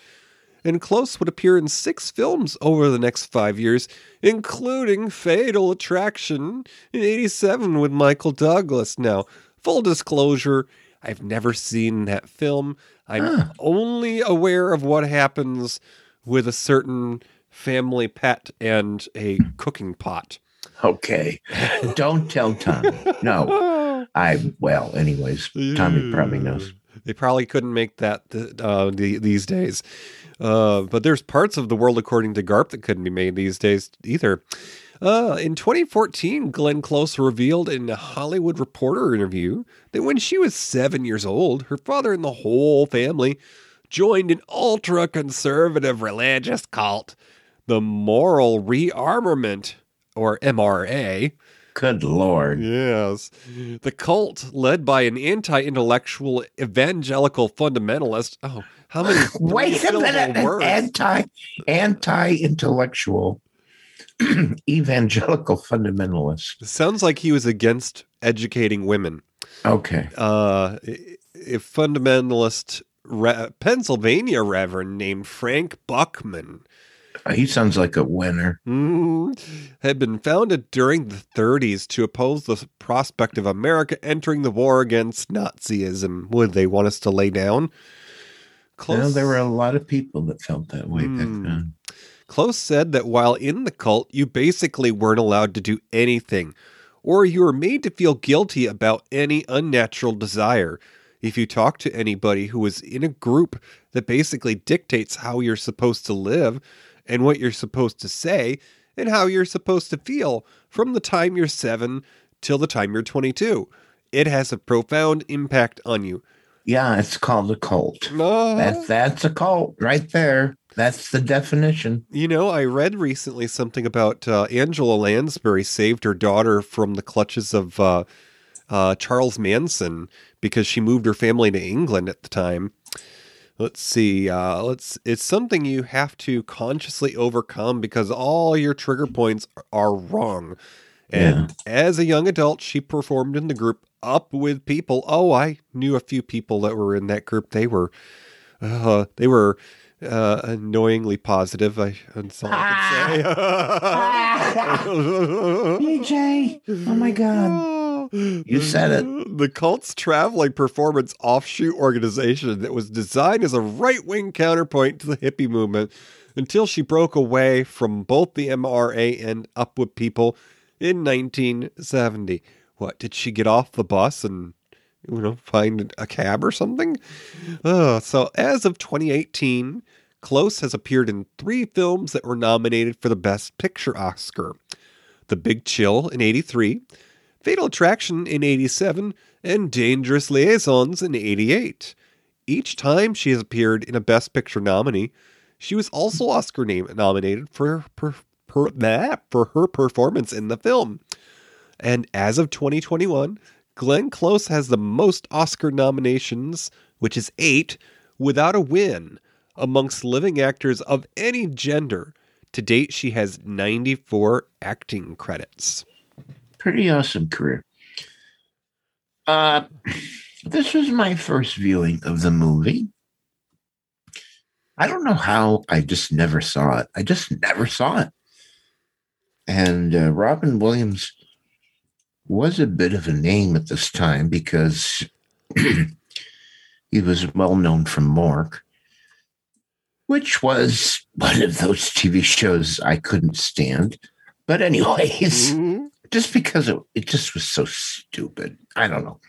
And Close would appear in six films over the next five years, including Fatal Attraction in 87 with Michael Douglas. Now, full disclosure, I've never seen that film. I'm only aware of what happens with a certain family pet and a cooking pot. Okay. Don't tell Tommy. No. I well, anyways, Tommy probably knows. They probably couldn't make that th- uh, the, these days. Uh, but there's parts of the world according to Garp that couldn't be made these days either. Uh, in 2014, Glenn Close revealed in a Hollywood Reporter interview that when she was seven years old, her father and the whole family joined an ultra conservative religious cult, the Moral Rearmament, or MRA. Good Lord. Yes. The cult, led by an anti intellectual evangelical fundamentalist. Oh, how many Wait a minute. Anti anti intellectual evangelical fundamentalist. Sounds like he was against educating women. Okay. Uh, a fundamentalist re- Pennsylvania reverend named Frank Buchman He sounds like a winner. Mm, had been founded during the 30s to oppose the prospect of America entering the war against Nazism. Would they want us to lay down? Well, there were a lot of people that felt that way back Hmm. then. Close said that while in the cult, you basically weren't allowed to do anything, or you were made to feel guilty about any unnatural desire. If you talk to anybody who was in a group that basically dictates how you're supposed to live and what you're supposed to say and how you're supposed to feel from the time you're seven till the time you're 22, it has a profound impact on you. Yeah, it's called a cult. Uh-huh. No. That's that's a cult right there. That's the definition. You know, I read recently something about uh, Angela Lansbury saved her daughter from the clutches of uh, uh, Charles Manson because she moved her family to England at the time. Let's see. Uh, let's. It's something you have to consciously overcome because all your trigger points are wrong. And as a young adult, she performed in the group Up with People. Oh, I knew a few people that were in that group. They were, uh, they were uh, annoyingly positive. I, that's all I can say. BJ, oh my God. You said it. The cult's traveling performance offshoot organization that was designed as a right wing counterpoint to the hippie movement until she broke away from both the MRA and Up with People in 1970. What, did she get off the bus and you know, find a cab or something? Oh, so as of 2018, Close has appeared in three films that were nominated for the Best Picture Oscar The Big Chill in 83, Fatal Attraction in 87, and Dangerous Liaisons in 88. Each time she has appeared in a Best Picture nominee, she was also Oscar nominated for, per, nah, for her performance in the film. And as of 2021, Glenn Close has the most Oscar nominations, which is eight, without a win. amongst living actors of any gender. To date, she has 94 acting credits. Pretty awesome career. Uh, this was my first viewing of the movie. I don't know how I just never saw it. I just never saw it. And uh, Robin Williams was a bit of a name at this time because he was well known from Mork, which was one of those TV shows I couldn't stand. But, anyways, Mm-hmm. just because it, it just was so stupid. I don't know.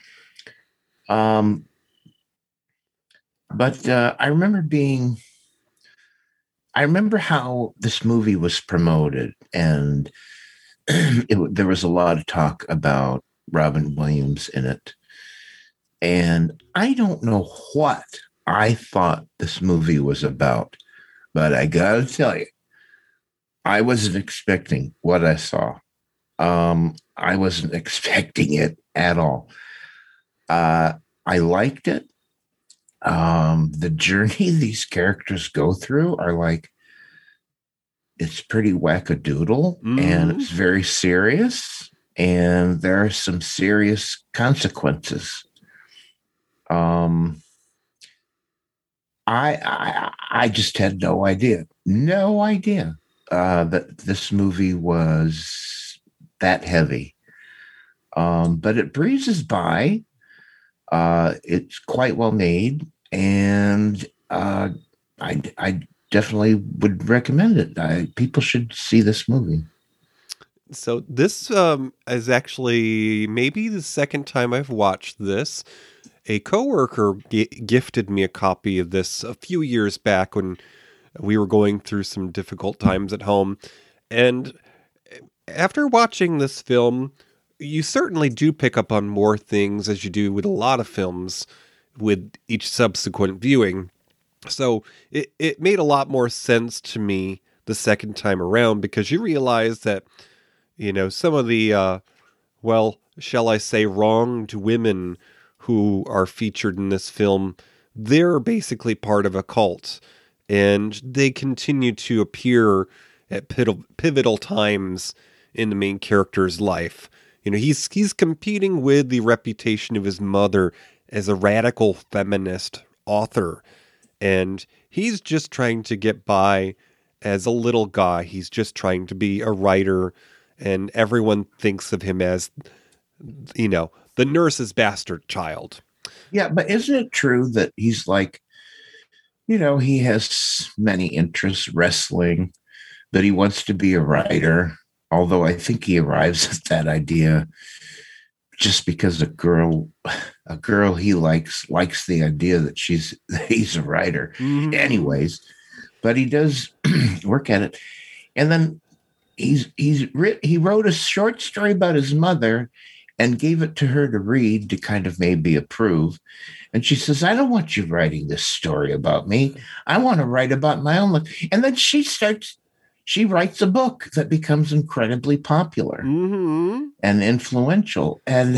Um, but uh, I remember being, I remember how this movie was promoted, and it, there was a lot of talk about Robin Williams in it. And I don't know what I thought this movie was about, but I gotta tell you, I wasn't expecting what I saw. Um, I wasn't expecting it at all. Uh, I liked it. Um, the journey these characters go through are like, it's pretty wackadoodle and it's very serious, and there are some serious consequences. Um, I, I I just had no idea, no idea uh, that this movie was that heavy. Um, but it breezes by. Uh, it's quite well made, and uh, I I definitely would recommend it. I, people should see this movie. So this um, is actually maybe the second time I've watched this. A coworker g- gifted me a copy of this a few years back when we were going through some difficult times at home, and after watching this film, you certainly do pick up on more things as you do with a lot of films with each subsequent viewing. So it, it made a lot more sense to me the second time around because you realize that, you know, some of the, uh, well, shall I say, wronged women who are featured in this film, they're basically part of a cult. And they continue to appear at pivotal, pivotal times in the main character's life. You know, he's he's competing with the reputation of his mother as a radical feminist author. And he's just trying to get by as a little guy. He's just trying to be a writer, and everyone thinks of him as, you know, the nurse's bastard child. Yeah, but isn't it true that he's like, you know, he has many interests, wrestling, that he wants to be a writer. Although I think he arrives at that idea just because a girl, a girl he likes, likes the idea that she's that he's a writer. Mm-hmm. Anyways, but he does work at it, and then he's he's writ, he wrote a short story about his mother and gave it to her to read to kind of maybe approve. And she says, I don't want you writing this story about me. I want to write about my own life. And then she starts, she writes a book that becomes incredibly popular Mm-hmm. and influential. And,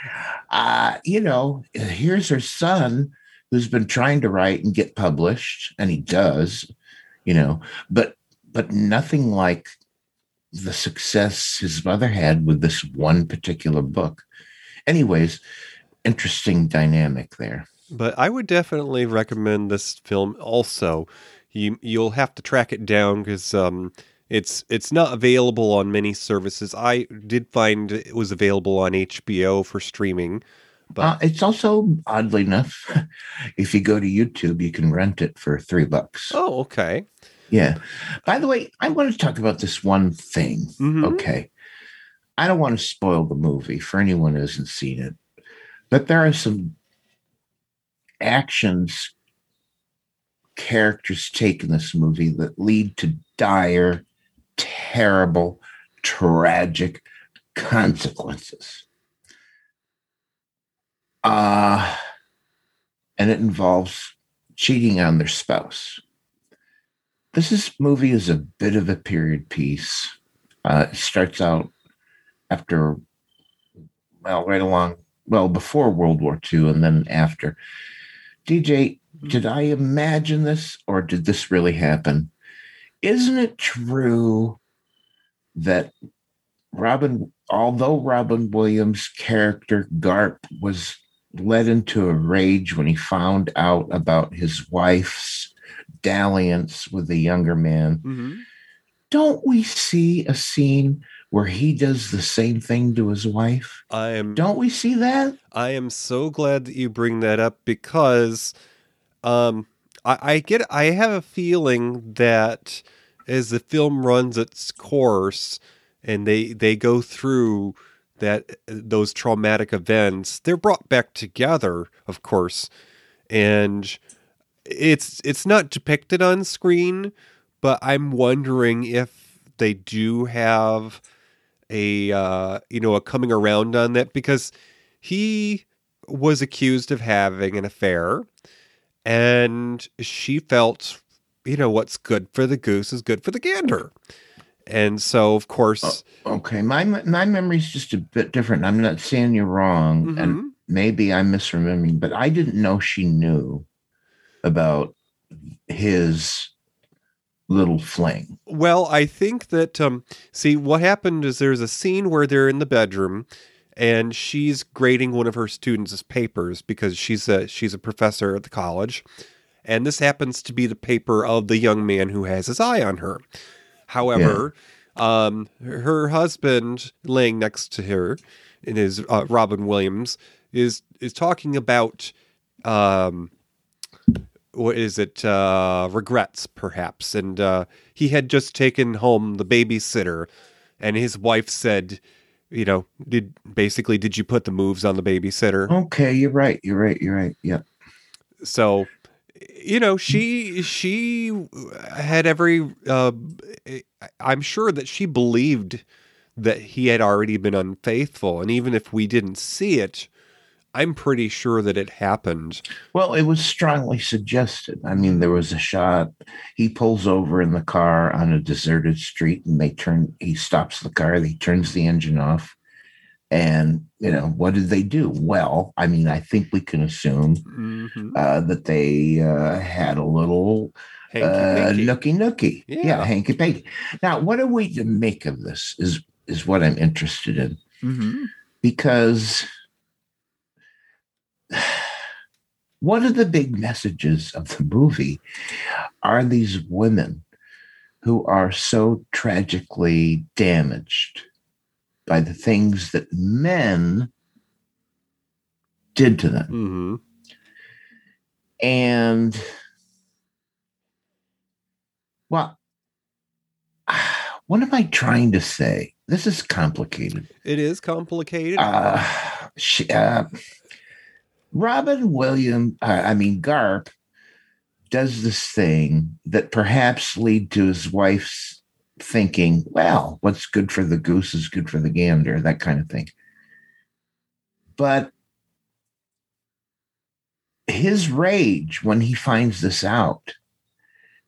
uh, you know, here's her son who's been trying to write and get published, and he does, you know, but but nothing like the success his mother had with this one particular book. Anyways, interesting dynamic there. But I would definitely recommend this film. Also, you you'll have to track it down because um, it's it's not available on many services. I did find it was available on HBO for streaming. But Uh, it's also oddly enough, if you go to YouTube, you can rent it for three bucks. oh, okay. Yeah. By the way, I want to talk about this one thing. Mhm. Okay. I don't want to spoil the movie for anyone who hasn't seen it, but there are some actions characters take in this movie that lead to dire, terrible, tragic consequences. Uh, and it involves cheating on their spouse. This is, movie is a bit of a period piece. Uh, it starts out after, well, right along, well, before World War II and then after. DJ, did I imagine this or did this really happen? Isn't it true that Robin, although Robin Williams' character Garp was led into a rage when he found out about his wife's dalliance with the younger man, Mm-hmm. don't we see a scene where he does the same thing to his wife? I am Don't we see that? I am so glad that you bring that up because um I, I get I have a feeling that as the film runs its course and they they go through that those traumatic events, they're brought back together, of course. And it's it's not depicted on screen, but I'm wondering if they do have a uh, you know a coming around on that because he was accused of having an affair and she felt you know what's good for the goose is good for the gander and so of course Okay, my my memory's just a bit different. I'm not saying you're wrong, and maybe I'm misremembering, but I didn't know she knew about his little fling. Well, I think that um see what happened is there's a scene where they're in the bedroom and she's grading one of her students' papers because she's a she's a professor at the college. And this happens to be the paper of the young man who has his eye on her. However, um her husband laying next to her in his uh, Robin Williams is is talking about um what is it uh regrets perhaps and uh he had just taken home the babysitter and his wife said you know did basically did you put the moves on the babysitter Okay, you're right. You're right. You're right. Yep. so you know she she had every uh i'm sure that she believed that he had already been unfaithful and even if we didn't see it i'm pretty sure that it happened Well, it was strongly suggested. I mean, there was a shot. He pulls over in the car on a deserted street, and they turn. He stops the car. He turns the engine off, and you know what did they do? Well, I mean, I think we can assume Mm-hmm. uh, that they uh, had a little uh, nookie nookie. Yeah. Yeah, hanky panky. Now, what are we to make of this? Is is what I'm interested in Mm-hmm. because one of the big messages of the movie are these women who are so tragically damaged by the things that men did to them. Mm-hmm. And well, what am I trying to say? This is complicated. It is complicated. Uh, she, uh, Robin William, uh, I mean Garp, does this thing that perhaps lead to his wife's thinking, well, what's good for the goose is good for the gander, that kind of thing. But his rage when he finds this out,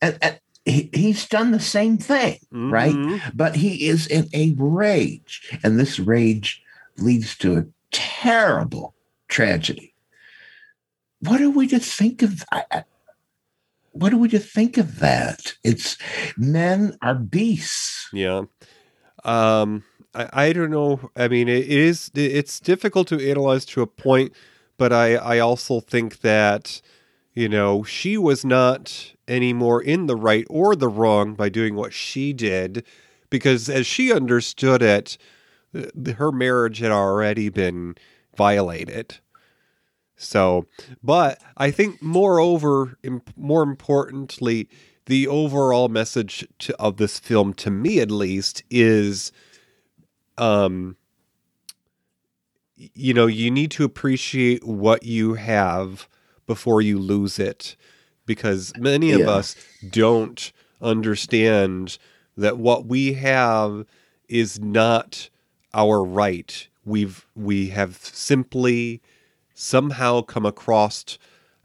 and, and he, he's done the same thing, right? But he is in a rage, and this rage leads to a terrible tragedy. What are we to think of? I- what are we to think of that? It's men are beasts. Yeah. Um, I, I don't know. I mean, it is it's difficult to analyze to a point, but I I also think that you know she was not any more in the right or the wrong by doing what she did, because as she understood it, her marriage had already been violated. So, but I think moreover, im- more importantly, the overall message to, of this film, to me at least, is, um, you know, you need to appreciate what you have before you lose it, because many of Yeah. us don't understand that what we have is not our right. We've we have simply somehow come across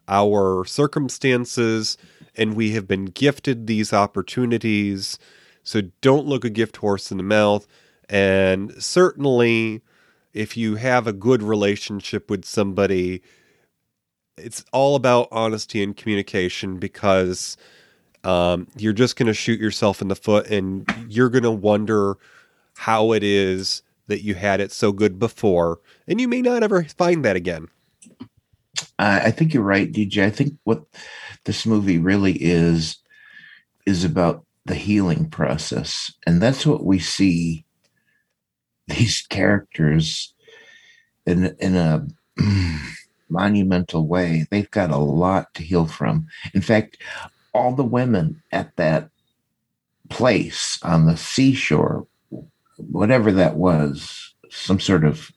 our circumstances and we have been gifted these opportunities. So don't look a gift horse in the mouth. And certainly, if you have a good relationship with somebody, it's all about honesty and communication because um, you're just going to shoot yourself in the foot and you're going to wonder how it is that you had it so good before and you may not ever find that again Uh, I think you're right, DJ. I think what this movie really is is about the healing process, and that's what we see these characters in in a monumental way. They've got a lot to heal from. In fact, all the women at that place on the seashore, whatever that was, some sort of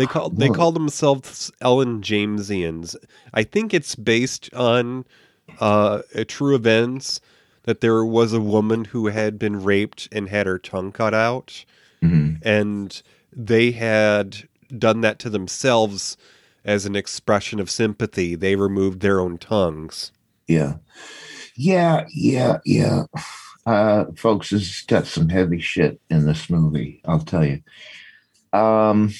They call they call themselves Ellen Jamesians. I think it's based on uh, a true events that there was a woman who had been raped and had her tongue cut out, Mhm. and they had done that to themselves as an expression of sympathy. They removed their own tongues. Yeah. Yeah, yeah, yeah. Uh folks, this has got some heavy shit in this movie, I'll tell you. Um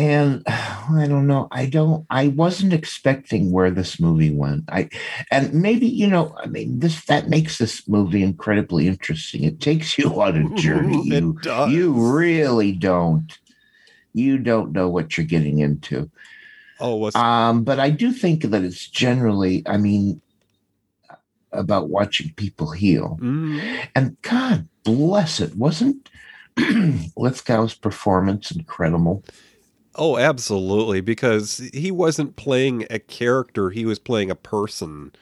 and I don't know. I don't I wasn't expecting where this movie went. I and maybe, you know, I mean this that makes this movie incredibly interesting. It takes you on a journey. It You does. you really don't you don't know what you're getting into. Oh, was Um, but I do think that it's generally, I mean, about watching people heal. Mm, And God bless it, wasn't Lithgow's performance incredible? Oh, absolutely, because he wasn't playing a character; he was playing a person.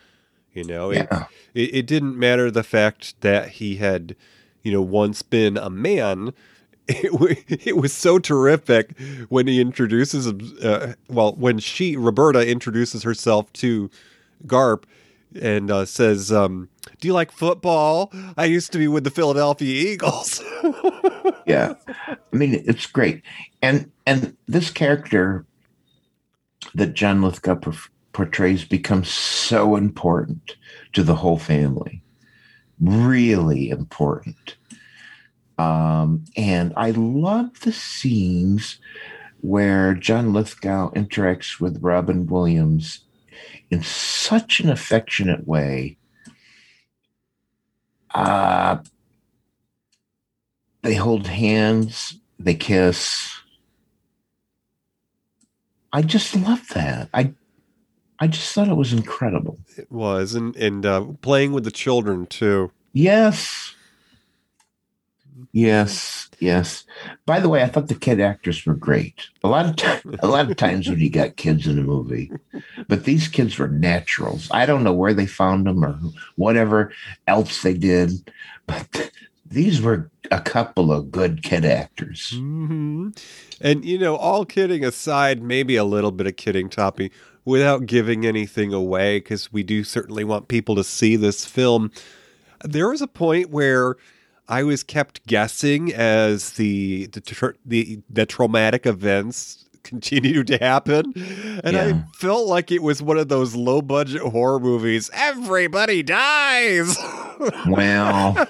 You know, it, Yeah. it, it didn't matter the fact that he had, you know, once been a man. It, it was so terrific when he introduces him. Uh, well, when she Roberta introduces herself to Garp and uh, says, um, "Do you like football? I used to be with the Philadelphia Eagles." Yeah. I mean, it's great. And and this character that John Lithgow por- portrays becomes so important to the whole family. Really important. Um, and I love the scenes where John Lithgow interacts with Robin Williams in such an affectionate way. Uh, they hold hands, they kiss. I just love that. I I just thought it was incredible. It was, and and uh, playing with the children too. Yes. Yes, yes. By the way, I thought the kid actors were great. A lot of time, a lot of times when you got kids in a movie, but these kids were naturals. I don't know where they found them or whatever else they did, but these were a couple of good kid actors. hmm And you know, all kidding aside, maybe a little bit of kidding, Toppy, without giving anything away, because we do certainly want people to see this film. There was a point where I was kept guessing as the the the, the traumatic events continued to happen, and Yeah. I felt like it was one of those low budget horror movies. Everybody dies. Well,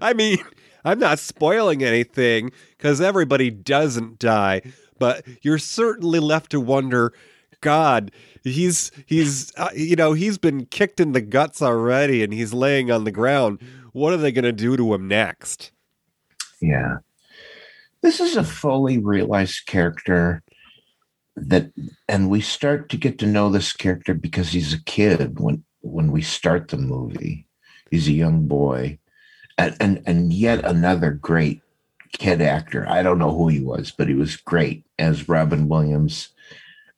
I mean, I'm not spoiling anything because everybody doesn't die, but you're certainly left to wonder. God, he's he's uh, you know he's been kicked in the guts already, and he's laying on the ground. What are they going to do to him next? Yeah. This is a fully realized character that and we start to get to know this character because he's a kid when when we start the movie. He's a young boy. And and, and yet another great kid actor. I don't know who he was, but he was great as Robin Williams,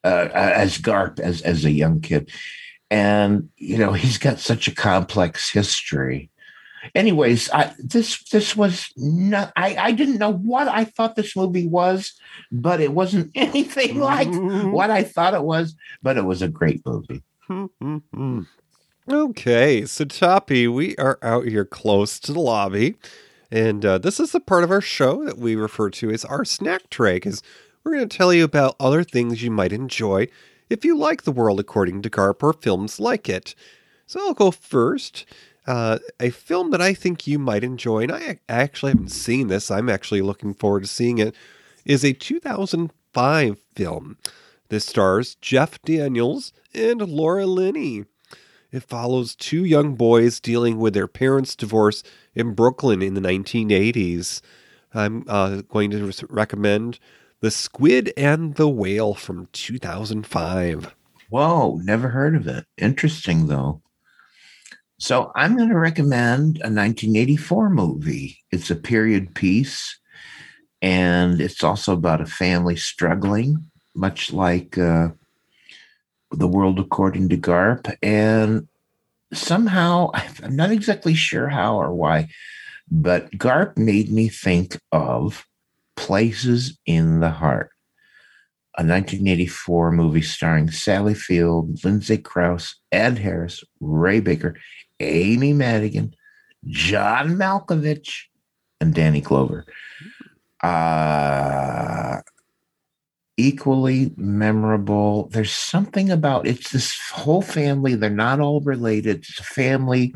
uh, as Garp as as a young kid. And you know, he's got such a complex history anyways I, this this was not I, I didn't know what i thought this movie was but it wasn't anything like what i thought it was but it was a great movie Okay, so Toppy, we are out here close to the lobby, and uh, this is the part of our show that we refer to as our snack tray, because we're going to tell you about other things you might enjoy if you like the world according to Garp or films like it. So I'll go first. Uh, a film that I think you might enjoy, and I actually haven't seen this. I'm actually looking forward to seeing it. Is a 2005 film. This stars Jeff Daniels and Laura Linney. It follows two young boys dealing with their parents' divorce in Brooklyn in the 1980s. I'm uh, going to recommend The Squid and the Whale from 2005. Whoa, never heard of it. Interesting, though. So I'm going to recommend a 1984 movie. It's a period piece, and it's also about a family struggling, much like uh, The World According to Garp. And somehow, I'm not exactly sure how or why, but Garp made me think of Places in the Heart a 1984 movie starring Sally Field, Lindsay Crouse, Ed Harris, Ray Baker, Amy Madigan, John Malkovich, and Danny Glover. Uh, equally memorable. There's something about it's this whole family. They're not all related. It's a family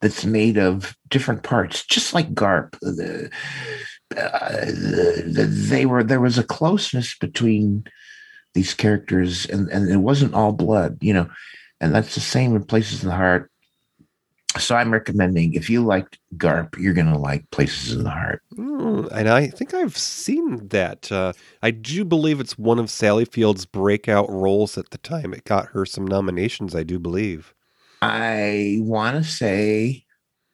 that's made of different parts, just like Garp. The, uh, the, they were there was a closeness between these characters, and and it wasn't all blood, you know. And that's the same in Places in the Heart. So I'm recommending if you liked Garp, you're going to like Places in the Heart. Mm, and I think I've seen that. Uh, I do believe it's one of Sally Field's breakout roles at the time. It got her some nominations, I do believe. I want to say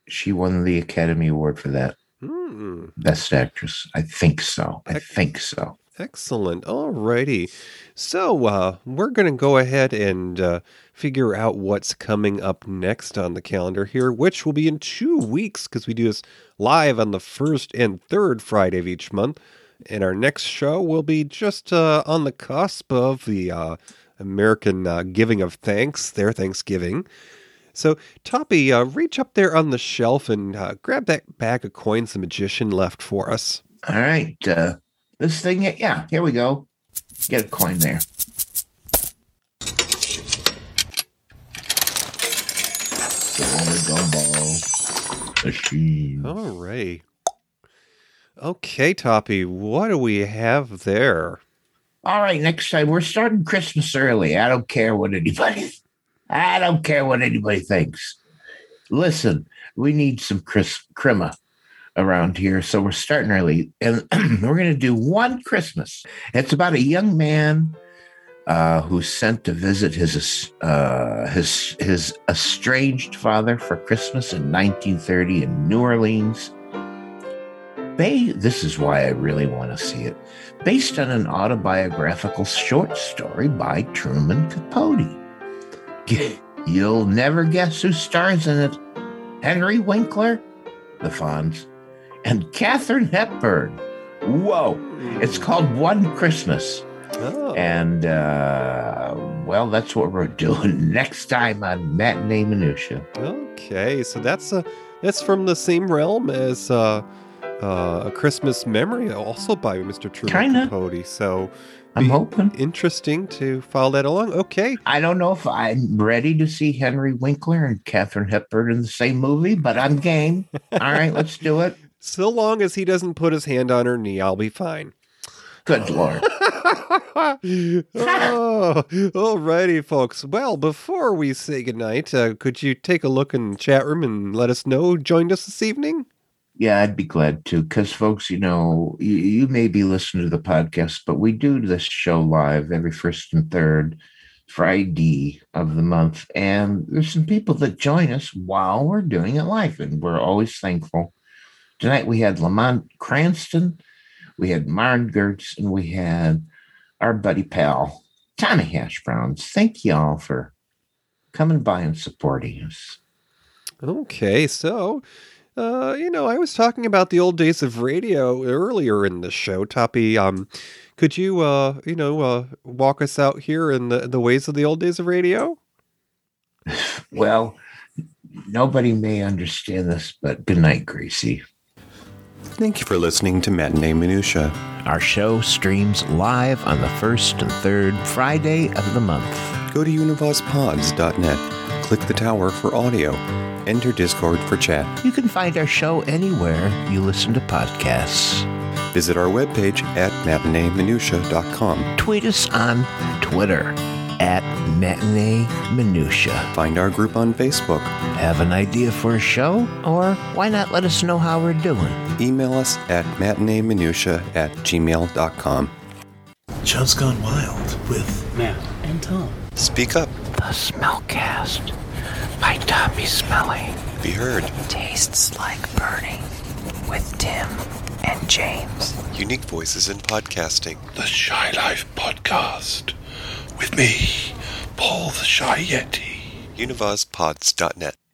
she won the Academy Award for that. Hmm. Best actress. I think so. I think so. Excellent. All righty. So uh, we're going to go ahead and uh, figure out what's coming up next on the calendar here, which will be in two weeks because we do this live on the first and third Friday of each month. And our next show will be just uh, on the cusp of the uh, American uh, giving of thanks, their Thanksgiving. So, Toppy, uh, reach up there on the shelf and grab that bag of coins the magician left for us. All right. This thing, yeah, here we go. Get a coin there. Gumball machine. All right. Okay, Toppy, what do we have there? All right, next time we're starting Christmas early. I don't care what anybody I don't care what anybody thinks. Listen, we need some Chris crema around here, so we're starting early, and we're going to do one Christmas. It's about a young man uh, who's sent to visit his uh, his his estranged father for Christmas in 1930 in New Orleans. They, this is why I really want to see it. Based on an autobiographical short story by Truman Capote. You'll never guess who stars in it. Henry Winkler, the Fonz, and Katharine Hepburn. Whoa! It's called One Christmas. Oh. And, uh, well, that's what we're doing next time on Matinee Minutia. Okay, so that's uh, that's from the same realm as uh, uh, a Christmas Memory, also by Mr. Truman Kinda. Capote. So I'm hoping. interesting to follow that along. Okay, I don't know if I'm ready to see Henry Winkler and Katharine Hepburn in the same movie, but I'm game. All right, let's do it. So long as he doesn't put his hand on her knee, I'll be fine. Good Lord. oh, alrighty, folks. Well, before we say goodnight, uh, could you take a look in the chat room and let us know who joined us this evening? Yeah, I'd be glad to. Because, folks, you know, you, you may be listening to the podcast, but we do this show live every first and third Friday of the month. And there's some people that join us while we're doing it live, and we're always thankful. Tonight we had Lamont Cranston, we had Marn Gertz, and we had our buddy pal, Tommy Hash Browns. Thank y'all for coming by and supporting us. Okay, so uh, you know, I was talking about the old days of radio earlier in the show. Toppy, um, could you, uh, you know, uh, walk us out here in the the ways of the old days of radio? Well, nobody may understand this, but good night, Gracie. Thank you for listening to Matinee Minutia. Our show streams live on the first and third Friday of the month. Go to univospods.net, click the tower for audio, enter Discord for chat. You can find our show anywhere you listen to podcasts. Visit our webpage at matineeminutia.com. Tweet us on Twitter at Matinee Minutia. Find our group on Facebook. Have an idea for a show? Or why not let us know how we're doing? Email us at matineeminutia at gmail.com. Chubb's Gone Wild with Matt and Tom. Speak up. The Smellcast by Tommy Smelly. Be heard. Tastes like burning with Tim and James. Unique voices in podcasting. The Shy Life Podcast with me, Paul the Shy Yeti. univazpods.net.